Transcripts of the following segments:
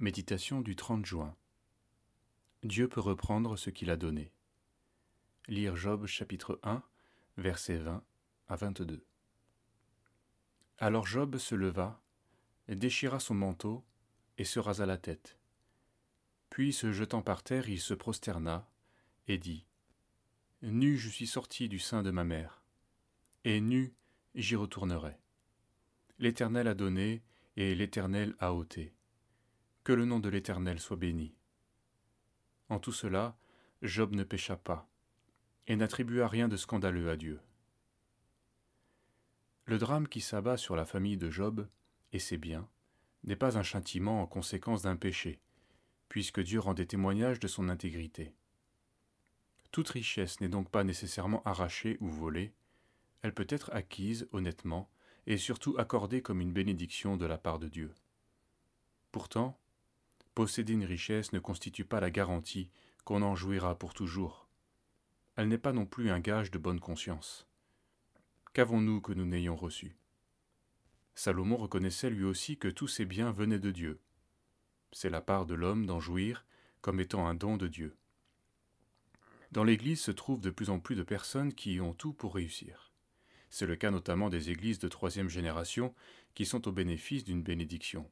Méditation du 30 juin. Dieu peut reprendre ce qu'il a donné. Lire Job chapitre 1, versets 20 à 22. Alors Job se leva, déchira son manteau et se rasa la tête. Puis se jetant par terre, il se prosterna et dit Nu je suis sorti du sein de ma mère, et nu j'y retournerai. L'Éternel a donné et l'Éternel a ôté que le nom de l'Éternel soit béni. En tout cela, Job ne pécha pas, et n'attribua rien de scandaleux à Dieu. Le drame qui s'abat sur la famille de Job et ses biens n'est pas un châtiment en conséquence d'un péché, puisque Dieu rendait témoignage de son intégrité. Toute richesse n'est donc pas nécessairement arrachée ou volée, elle peut être acquise honnêtement et surtout accordée comme une bénédiction de la part de Dieu. Pourtant, Posséder une richesse ne constitue pas la garantie qu'on en jouira pour toujours. Elle n'est pas non plus un gage de bonne conscience. Qu'avons-nous que nous n'ayons reçu? Salomon reconnaissait lui aussi que tous ces biens venaient de Dieu. C'est la part de l'homme d'en jouir comme étant un don de Dieu. Dans l'Église se trouvent de plus en plus de personnes qui ont tout pour réussir. C'est le cas notamment des églises de troisième génération qui sont au bénéfice d'une bénédiction.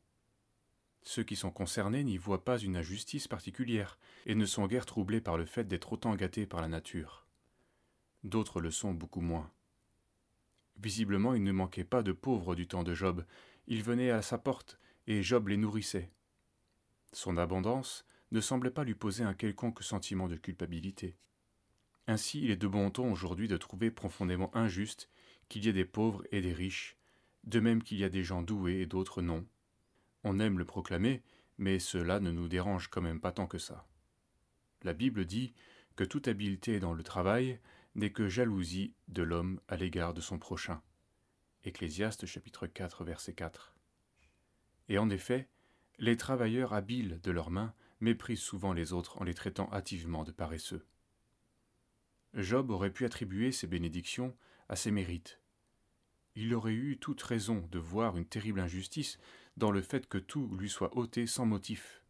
Ceux qui sont concernés n'y voient pas une injustice particulière, et ne sont guère troublés par le fait d'être autant gâtés par la nature. D'autres le sont beaucoup moins. Visiblement, il ne manquait pas de pauvres du temps de Job. Ils venaient à sa porte, et Job les nourrissait. Son abondance ne semblait pas lui poser un quelconque sentiment de culpabilité. Ainsi, il est de bon ton aujourd'hui de trouver profondément injuste qu'il y ait des pauvres et des riches, de même qu'il y a des gens doués et d'autres non, on aime le proclamer, mais cela ne nous dérange quand même pas tant que ça. La Bible dit que toute habileté dans le travail n'est que jalousie de l'homme à l'égard de son prochain. Ecclésiaste chapitre 4 verset 4. Et en effet, les travailleurs habiles de leurs mains méprisent souvent les autres en les traitant hâtivement de paresseux. Job aurait pu attribuer ses bénédictions à ses mérites, il aurait eu toute raison de voir une terrible injustice dans le fait que tout lui soit ôté sans motif.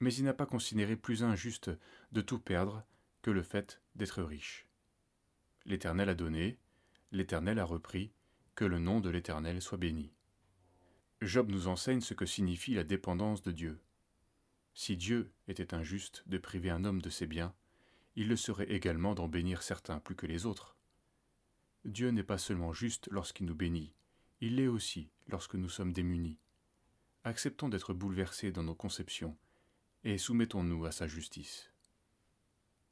Mais il n'a pas considéré plus injuste de tout perdre que le fait d'être riche. L'Éternel a donné, l'Éternel a repris, que le nom de l'Éternel soit béni. Job nous enseigne ce que signifie la dépendance de Dieu. Si Dieu était injuste de priver un homme de ses biens, il le serait également d'en bénir certains plus que les autres. Dieu n'est pas seulement juste lorsqu'il nous bénit, il l'est aussi lorsque nous sommes démunis. Acceptons d'être bouleversés dans nos conceptions et soumettons-nous à sa justice.